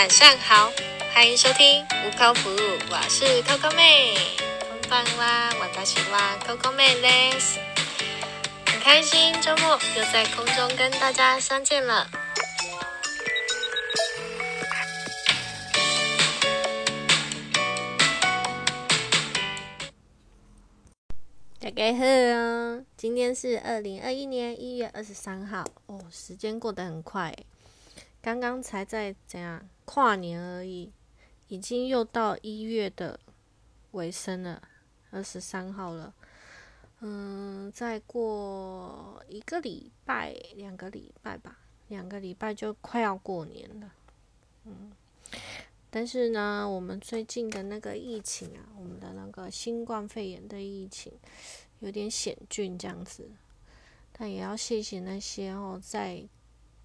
晚上好，欢迎收听无口服务，我是 Coco 妹。こんばんは、私は Coco 妹です。很开心周末又在空中跟大家相见了。大家好，今天是二零二一年一月二十三号哦，时间过得很快，刚刚才在怎样 跨年而已，已经又到一月的尾声了，二十三号了。嗯，再过一个礼拜、两个礼拜吧，两个礼拜就快要过年了。嗯，但是呢，我们最近的那个疫情啊，我们的那个新冠肺炎的疫情有点险峻，这样子。但也要谢谢那些哦，在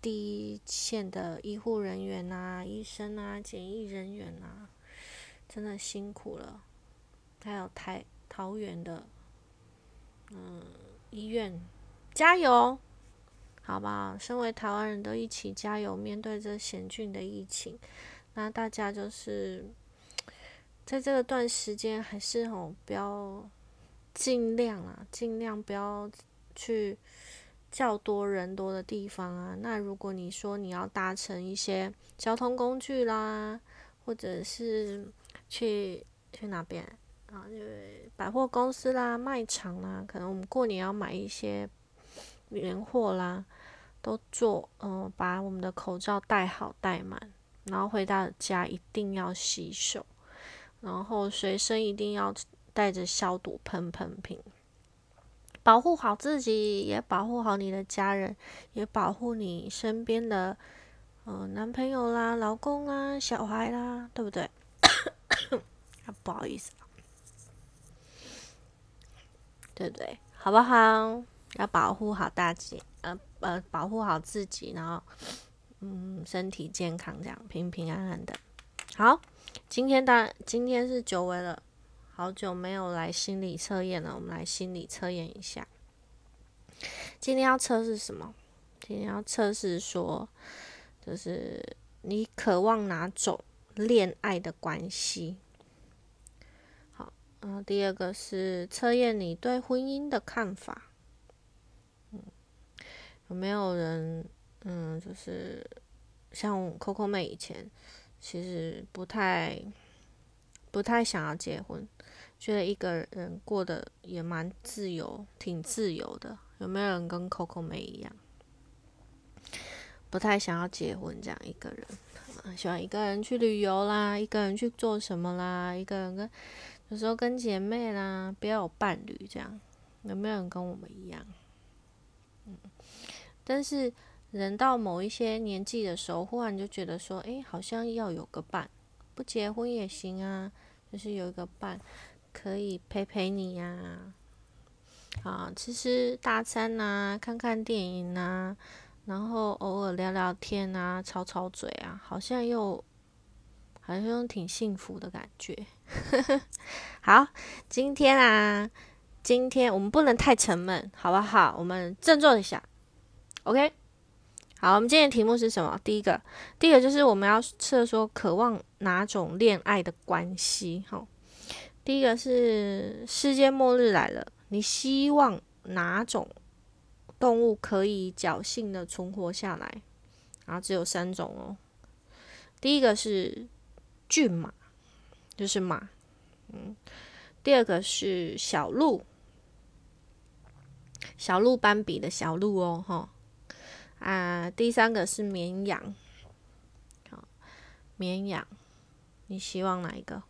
第一线的医护人员啊、医生啊、检疫人员啊，真的辛苦了。还有台桃园的。嗯，医院加油，好吧？身为台湾人都一起加油，面对这险峻的疫情。那大家就是在这个段时间，还是吼不要尽量啊，尽量不要去较多人多的地方啊。那如果你说你要搭乘一些交通工具啦，或者是去去哪边？啊，就是百货公司啦、卖场啦，可能我们过年要买一些年货啦，都做，嗯，把我们的口罩戴好戴满，然后回到家一定要洗手，然后随身一定要带着消毒喷喷瓶，保护好自己，也保护好你的家人，也保护你身边的，嗯，男朋友啦、老公啊、小孩啦，对不对？啊，不好意思。对不对？好不好？要保护好大家，呃呃，保护好自己，然后，嗯，身体健康，这样平平安安的。好，今天当今天是久违了，好久没有来心理测验了，我们来心理测验一下。今天要测试什么？今天要测试说，就是你渴望哪种恋爱的关系？好然后第二个是测验你对婚姻的看法，嗯，有没有人，嗯，就是像 Coco 妹以前，其实不太不太想要结婚，觉得一个人过得也蛮自由，挺自由的。有没有人跟 Coco 妹一样，不太想要结婚这样一个人，喜欢一个人去旅游啦，一个人去做什么啦，一个人跟。有时候跟姐妹啦，不要有伴侣这样，有没有人跟我们一样？嗯，但是人到某一些年纪的时候，忽然就觉得说，哎，好像要有个伴，不结婚也行啊，就是有一个伴可以陪陪你呀，啊，吃吃大餐呐，看看电影呐，然后偶尔聊聊天啊，吵吵嘴啊，好像又。好像挺幸福的感觉。好，今天啊，今天我们不能太沉闷，好不好？我们振作一下。OK，好，我们今天的题目是什么？第一个，第一个就是我们要测说渴望哪种恋爱的关系。好，第一个是世界末日来了，你希望哪种动物可以侥幸的存活下来？然后只有三种哦。第一个是。骏马就是马，嗯，第二个是小鹿，小鹿斑比的小鹿哦，哈啊，第三个是绵羊，好，绵羊，你希望哪一个？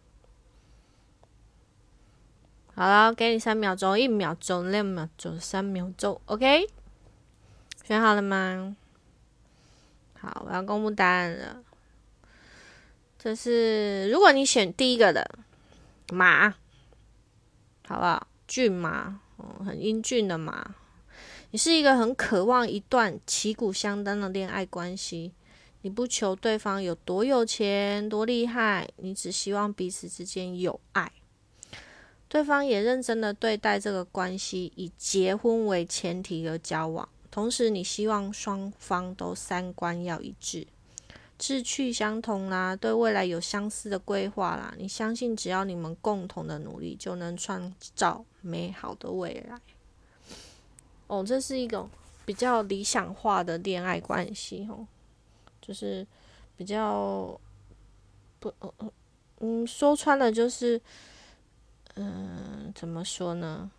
好了，给你三秒钟，一秒钟，两秒钟，三秒钟，OK，选好了吗？好，我要公布答案了。这是如果你选第一个的马，好不好？骏马，哦，很英俊的马。你是一个很渴望一段旗鼓相当的恋爱关系。你不求对方有多有钱、多厉害，你只希望彼此之间有爱，对方也认真的对待这个关系，以结婚为前提而交往。同时，你希望双方都三观要一致。志趣相同啦，对未来有相似的规划啦。你相信，只要你们共同的努力，就能创造美好的未来。哦，这是一种比较理想化的恋爱关系哦，就是比较不，嗯，说穿了就是，嗯，怎么说呢？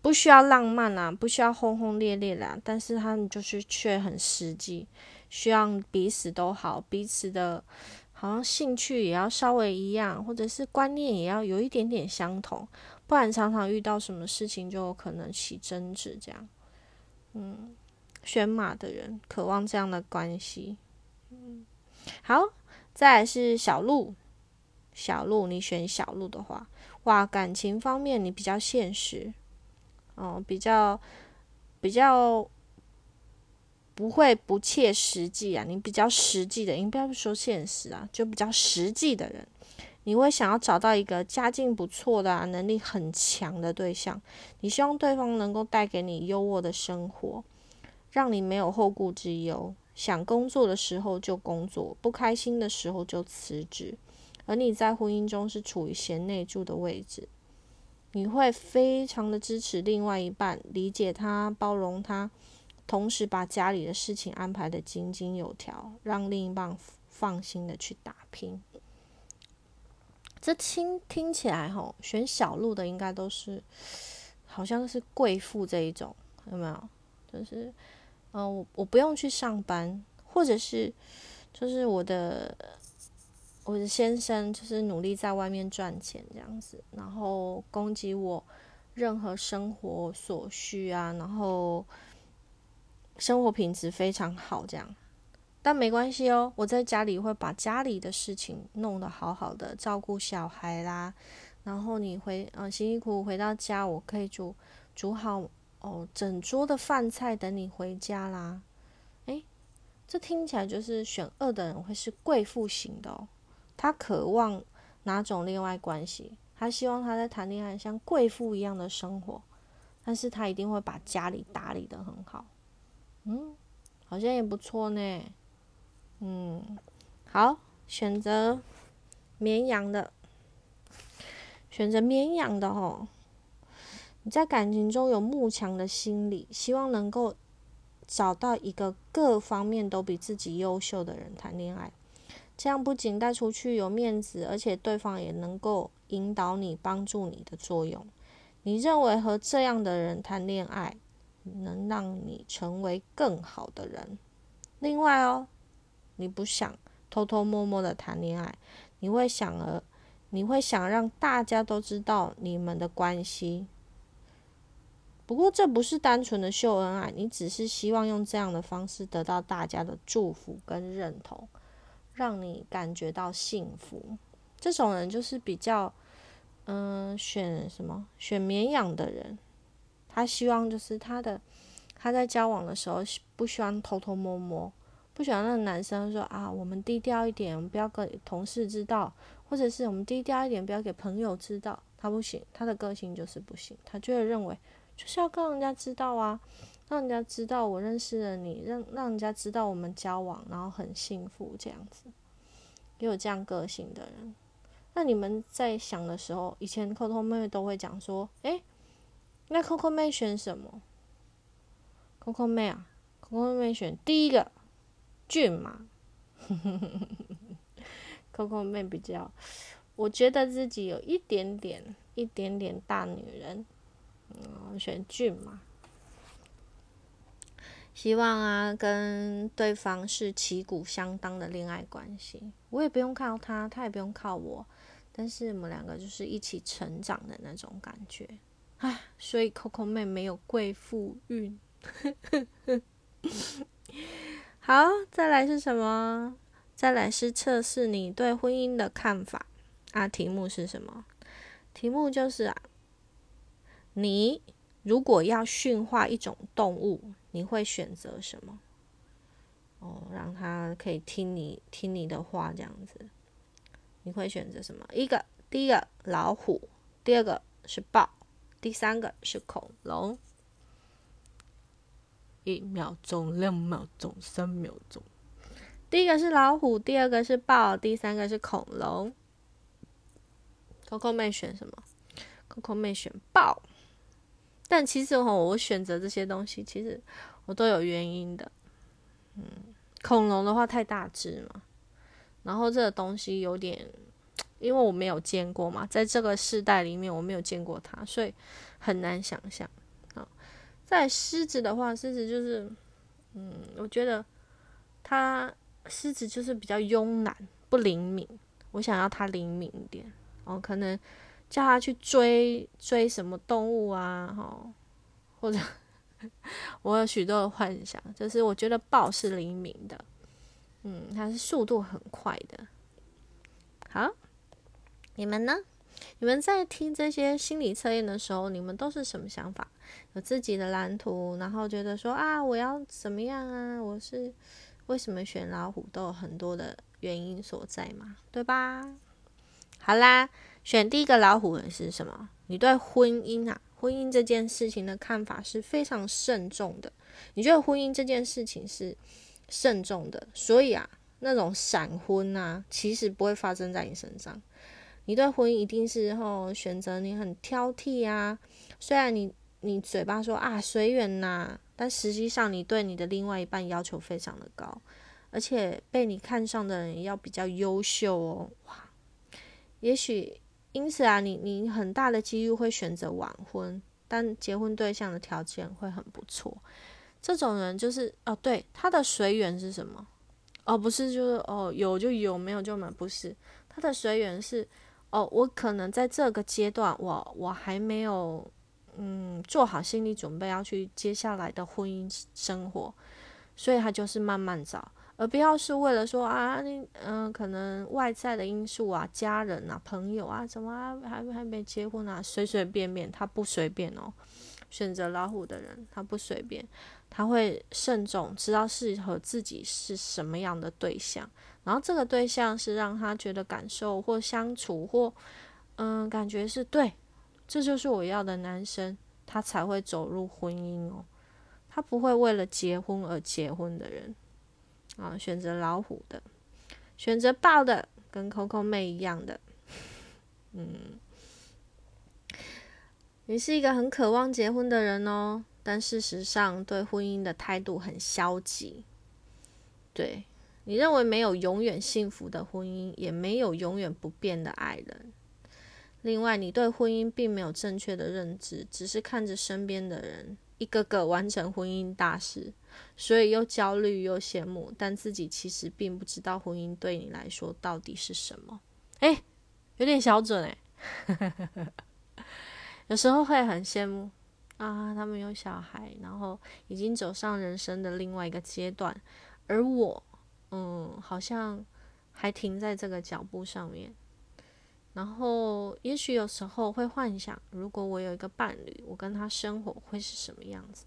不需要浪漫啦，不需要轰轰烈烈啦，但是他们就是却很实际。需要彼此都好，彼此的，好像兴趣也要稍微一样，或者是观念也要有一点点相同，不然常常遇到什么事情就可能起争执。这样，嗯，选马的人渴望这样的关系。嗯，好，再来是小鹿，小鹿，你选小鹿的话，哇，感情方面你比较现实，哦，比较比较。不会不切实际啊，你比较实际的，你不要说现实啊，就比较实际的人，你会想要找到一个家境不错的啊，能力很强的对象。你希望对方能够带给你优渥的生活，让你没有后顾之忧，想工作的时候就工作，不开心的时候就辞职。而你在婚姻中是处于贤内助的位置，你会非常的支持另外一半，理解他，包容他。同时把家里的事情安排的井井有条，让另一半放心的去打拼。这听听起来吼，选小路的应该都是好像是贵妇这一种，有没有？就是，嗯，我我不用去上班，或者是就是我的我的先生就是努力在外面赚钱这样子，然后供给我任何生活所需啊，然后。生活品质非常好，这样，但没关系哦。我在家里会把家里的事情弄得好好的，照顾小孩啦。然后你回，嗯，辛辛苦苦回到家，我可以煮煮好哦整桌的饭菜等你回家啦。诶，这听起来就是选二的人会是贵妇型的哦。他渴望哪种恋爱关系？他希望他在谈恋爱像贵妇一样的生活，但是他一定会把家里打理的很好。嗯，好像也不错呢。嗯，好，选择绵羊的，选择绵羊的哦。你在感情中有慕强的心理，希望能够找到一个各方面都比自己优秀的人谈恋爱，这样不仅带出去有面子，而且对方也能够引导你、帮助你的作用。你认为和这样的人谈恋爱？能让你成为更好的人。另外哦，你不想偷偷摸摸的谈恋爱，你会想而你会想让大家都知道你们的关系。不过这不是单纯的秀恩爱，你只是希望用这样的方式得到大家的祝福跟认同，让你感觉到幸福。这种人就是比较，嗯，选什么？选绵羊的人。他希望就是他的，他在交往的时候不希望偷偷摸摸，不喜欢那个男生说啊，我们低调一点，不要给同事知道，或者是我们低调一点，不要给朋友知道。他不行，他的个性就是不行，他就会认为就是要跟人家知道啊，让人家知道我认识了你，让让人家知道我们交往，然后很幸福这样子。也有这样个性的人，那你们在想的时候，以前沟通妹妹都会讲说，诶。那 Coco 妹选什么？Coco 妹啊，Coco 妹选第一个骏马。Coco 妹比较，我觉得自己有一点点、一点点大女人，嗯，选骏马。希望啊，跟对方是旗鼓相当的恋爱关系。我也不用靠他，他也不用靠我，但是我们两个就是一起成长的那种感觉。唉，所以 Coco 妹没有贵妇运。好，再来是什么？再来是测试你对婚姻的看法啊？题目是什么？题目就是啊，你如果要驯化一种动物，你会选择什么？哦，让他可以听你听你的话，这样子，你会选择什么？一个，第一个老虎，第二个是豹。第三个是恐龙，一秒钟、两秒钟、三秒钟。第一个是老虎，第二个是豹，第三个是恐龙。Coco 妹选什么？Coco 妹选豹。但其实哈，我选择这些东西，其实我都有原因的。嗯，恐龙的话太大只嘛，然后这个东西有点，因为我没有见过嘛，在这个世代里面我没有见过它，所以很难想象。啊，在狮子的话，狮子就是，嗯，我觉得它。狮子就是比较慵懒不灵敏，我想要它灵敏一点哦，可能叫他去追追什么动物啊，哈，或者 我有许多的幻想，就是我觉得豹是灵敏的，嗯，它是速度很快的。好，你们呢？你们在听这些心理测验的时候，你们都是什么想法？有自己的蓝图，然后觉得说啊，我要怎么样啊？我是。为什么选老虎都有很多的原因所在嘛，对吧？好啦，选第一个老虎人是什么？你对婚姻啊，婚姻这件事情的看法是非常慎重的。你觉得婚姻这件事情是慎重的，所以啊，那种闪婚啊，其实不会发生在你身上。你对婚姻一定是后选择你很挑剔啊，虽然你你嘴巴说啊随缘呐。但实际上，你对你的另外一半要求非常的高，而且被你看上的人要比较优秀哦。哇，也许因此啊，你你很大的几率会选择晚婚，但结婚对象的条件会很不错。这种人就是哦，对，他的随缘是什么？哦，不是，就是哦，有就有，没有就没，不是。他的随缘是哦，我可能在这个阶段，我我还没有。嗯，做好心理准备要去接下来的婚姻生活，所以他就是慢慢找，而不要是为了说啊，你嗯，可能外在的因素啊，家人啊，朋友啊，怎么还还没结婚啊，随随便便，他不随便哦。选择老虎的人，他不随便，他会慎重，知道适合自己是什么样的对象，然后这个对象是让他觉得感受或相处或嗯，感觉是对。这就是我要的男生，他才会走入婚姻哦。他不会为了结婚而结婚的人啊。选择老虎的，选择豹的，跟 Coco 妹一样的。嗯，你是一个很渴望结婚的人哦，但事实上对婚姻的态度很消极。对你认为没有永远幸福的婚姻，也没有永远不变的爱人。另外，你对婚姻并没有正确的认知，只是看着身边的人一个个完成婚姻大事，所以又焦虑又羡慕，但自己其实并不知道婚姻对你来说到底是什么。哎，有点小准哎，有时候会很羡慕啊，他们有小孩，然后已经走上人生的另外一个阶段，而我，嗯，好像还停在这个脚步上面。然后，也许有时候会幻想，如果我有一个伴侣，我跟他生活会是什么样子。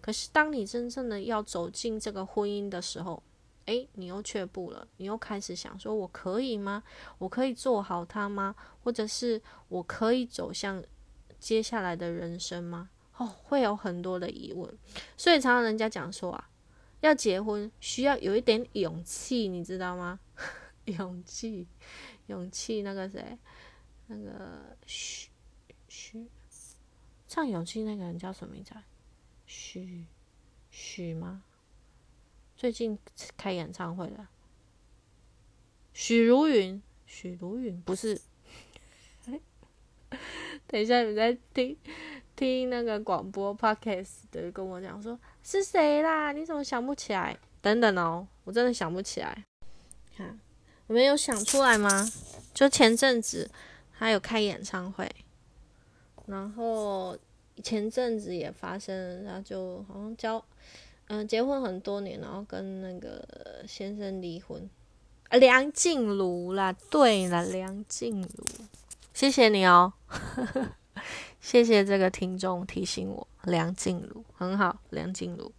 可是，当你真正的要走进这个婚姻的时候，诶，你又却步了。你又开始想说：我可以吗？我可以做好他吗？或者是我可以走向接下来的人生吗？哦，会有很多的疑问。所以，常常人家讲说啊，要结婚需要有一点勇气，你知道吗？勇气。勇气那个谁，那个许许唱勇气那个人叫什么名字？许许吗？最近开演唱会的许茹芸，许茹芸不是？等一下你在听听那个广播 podcast 的跟我讲说是谁啦？你怎么想不起来？等等哦，我真的想不起来。看。你们有想出来吗？就前阵子他有开演唱会，然后前阵子也发生，然后就好像交嗯结婚很多年，然后跟那个先生离婚。梁静茹啦，对了，梁静茹，谢谢你哦，谢谢这个听众提醒我，梁静茹很好，梁静茹，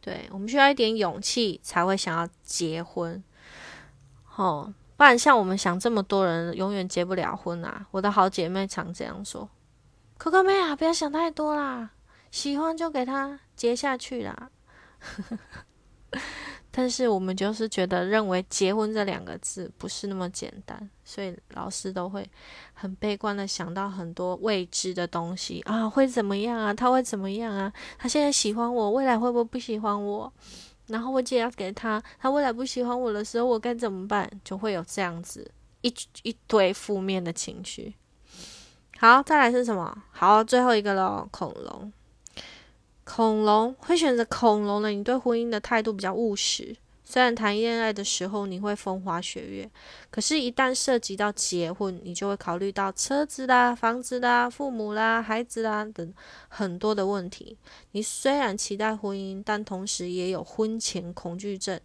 对我们需要一点勇气才会想要结婚。哦，不然像我们想这么多人永远结不了婚啊！我的好姐妹常这样说：“可可妹啊，不要想太多啦，喜欢就给他结下去啦。”但是我们就是觉得认为结婚这两个字不是那么简单，所以老师都会很悲观的想到很多未知的东西啊，会怎么样啊？他会怎么样啊？他现在喜欢我，未来会不会不喜欢我？然后我姐要给他，他未来不喜欢我的时候，我该怎么办？就会有这样子一一堆负面的情绪。好，再来是什么？好，最后一个喽，恐龙。恐龙会选择恐龙的，你对婚姻的态度比较务实。虽然谈恋爱的时候你会风花雪月，可是，一旦涉及到结婚，你就会考虑到车子啦、房子啦、父母啦、孩子啦等很多的问题。你虽然期待婚姻，但同时也有婚前恐惧症。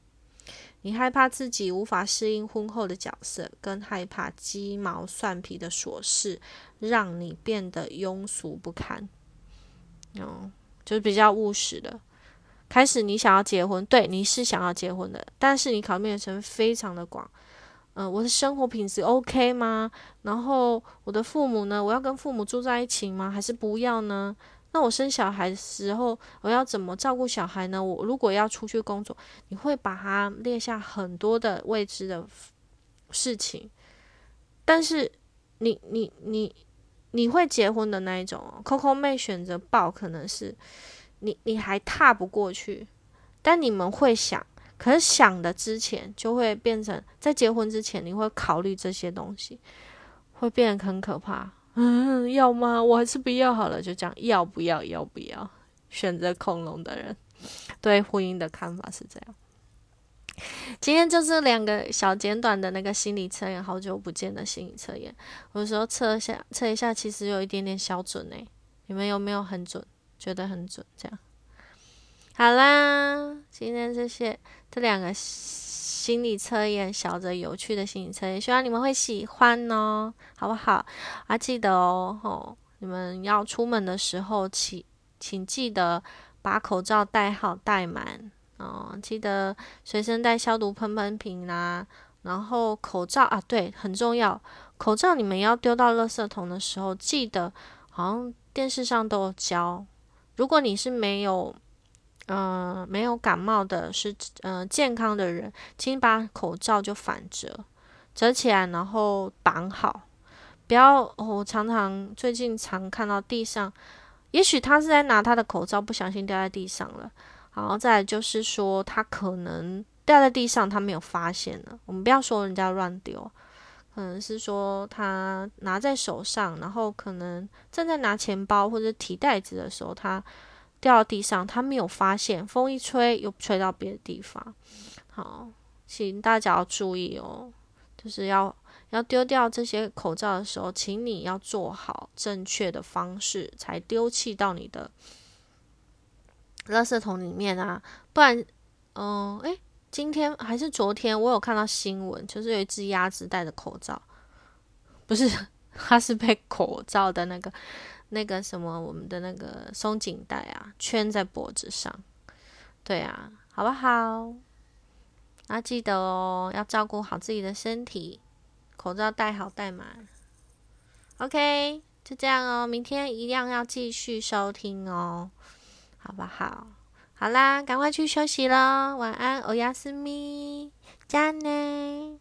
你害怕自己无法适应婚后的角色，更害怕鸡毛蒜皮的琐事让你变得庸俗不堪。哦。就是比较务实的，开始你想要结婚，对，你是想要结婚的，但是你考虑的成分非常的广，嗯，我的生活品质 OK 吗？然后我的父母呢？我要跟父母住在一起吗？还是不要呢？那我生小孩的时候，我要怎么照顾小孩呢？我如果要出去工作，你会把它列下很多的未知的事情，但是你你你。你会结婚的那一种，Coco 妹选择抱，可能是你你还踏不过去，但你们会想，可是想的之前就会变成在结婚之前，你会考虑这些东西，会变得很可怕。嗯，要吗？我还是不要好了，就这样，要不要？要不要？选择恐龙的人对婚姻的看法是这样。今天就是两个小简短的那个心理测验，好久不见的心理测验。我说测一下，测一下，其实有一点点小准诶。你们有没有很准？觉得很准？这样好啦。今天这些这两个心理测验，小的有趣的心理测验，希望你们会喜欢哦，好不好？啊，记得哦，吼，你们要出门的时候，请请记得把口罩戴好戴满。哦，记得随身带消毒喷喷瓶啦，然后口罩啊，对，很重要。口罩你们要丢到垃圾桶的时候，记得，好像电视上都有教。如果你是没有，嗯，没有感冒的，是嗯健康的人，请把口罩就反折，折起来，然后绑好。不要，我常常最近常看到地上，也许他是在拿他的口罩，不小心掉在地上了。然后再就是说，他可能掉在地上，他没有发现了。我们不要说人家乱丢，可能是说他拿在手上，然后可能正在拿钱包或者提袋子的时候，他掉到地上，他没有发现，风一吹又吹到别的地方。好，请大家要注意哦，就是要要丢掉这些口罩的时候，请你要做好正确的方式，才丢弃到你的。垃圾桶里面啊，不然，嗯，诶，今天还是昨天，我有看到新闻，就是有一只鸭子戴着口罩，不是，它是被口罩的那个那个什么，我们的那个松紧带啊圈在脖子上，对啊，好不好？那记得哦，要照顾好自己的身体，口罩戴好戴满。OK，就这样哦，明天一样要继续收听哦。好不好？好啦，赶快去休息喽，晚安，欧亚斯咪，加内。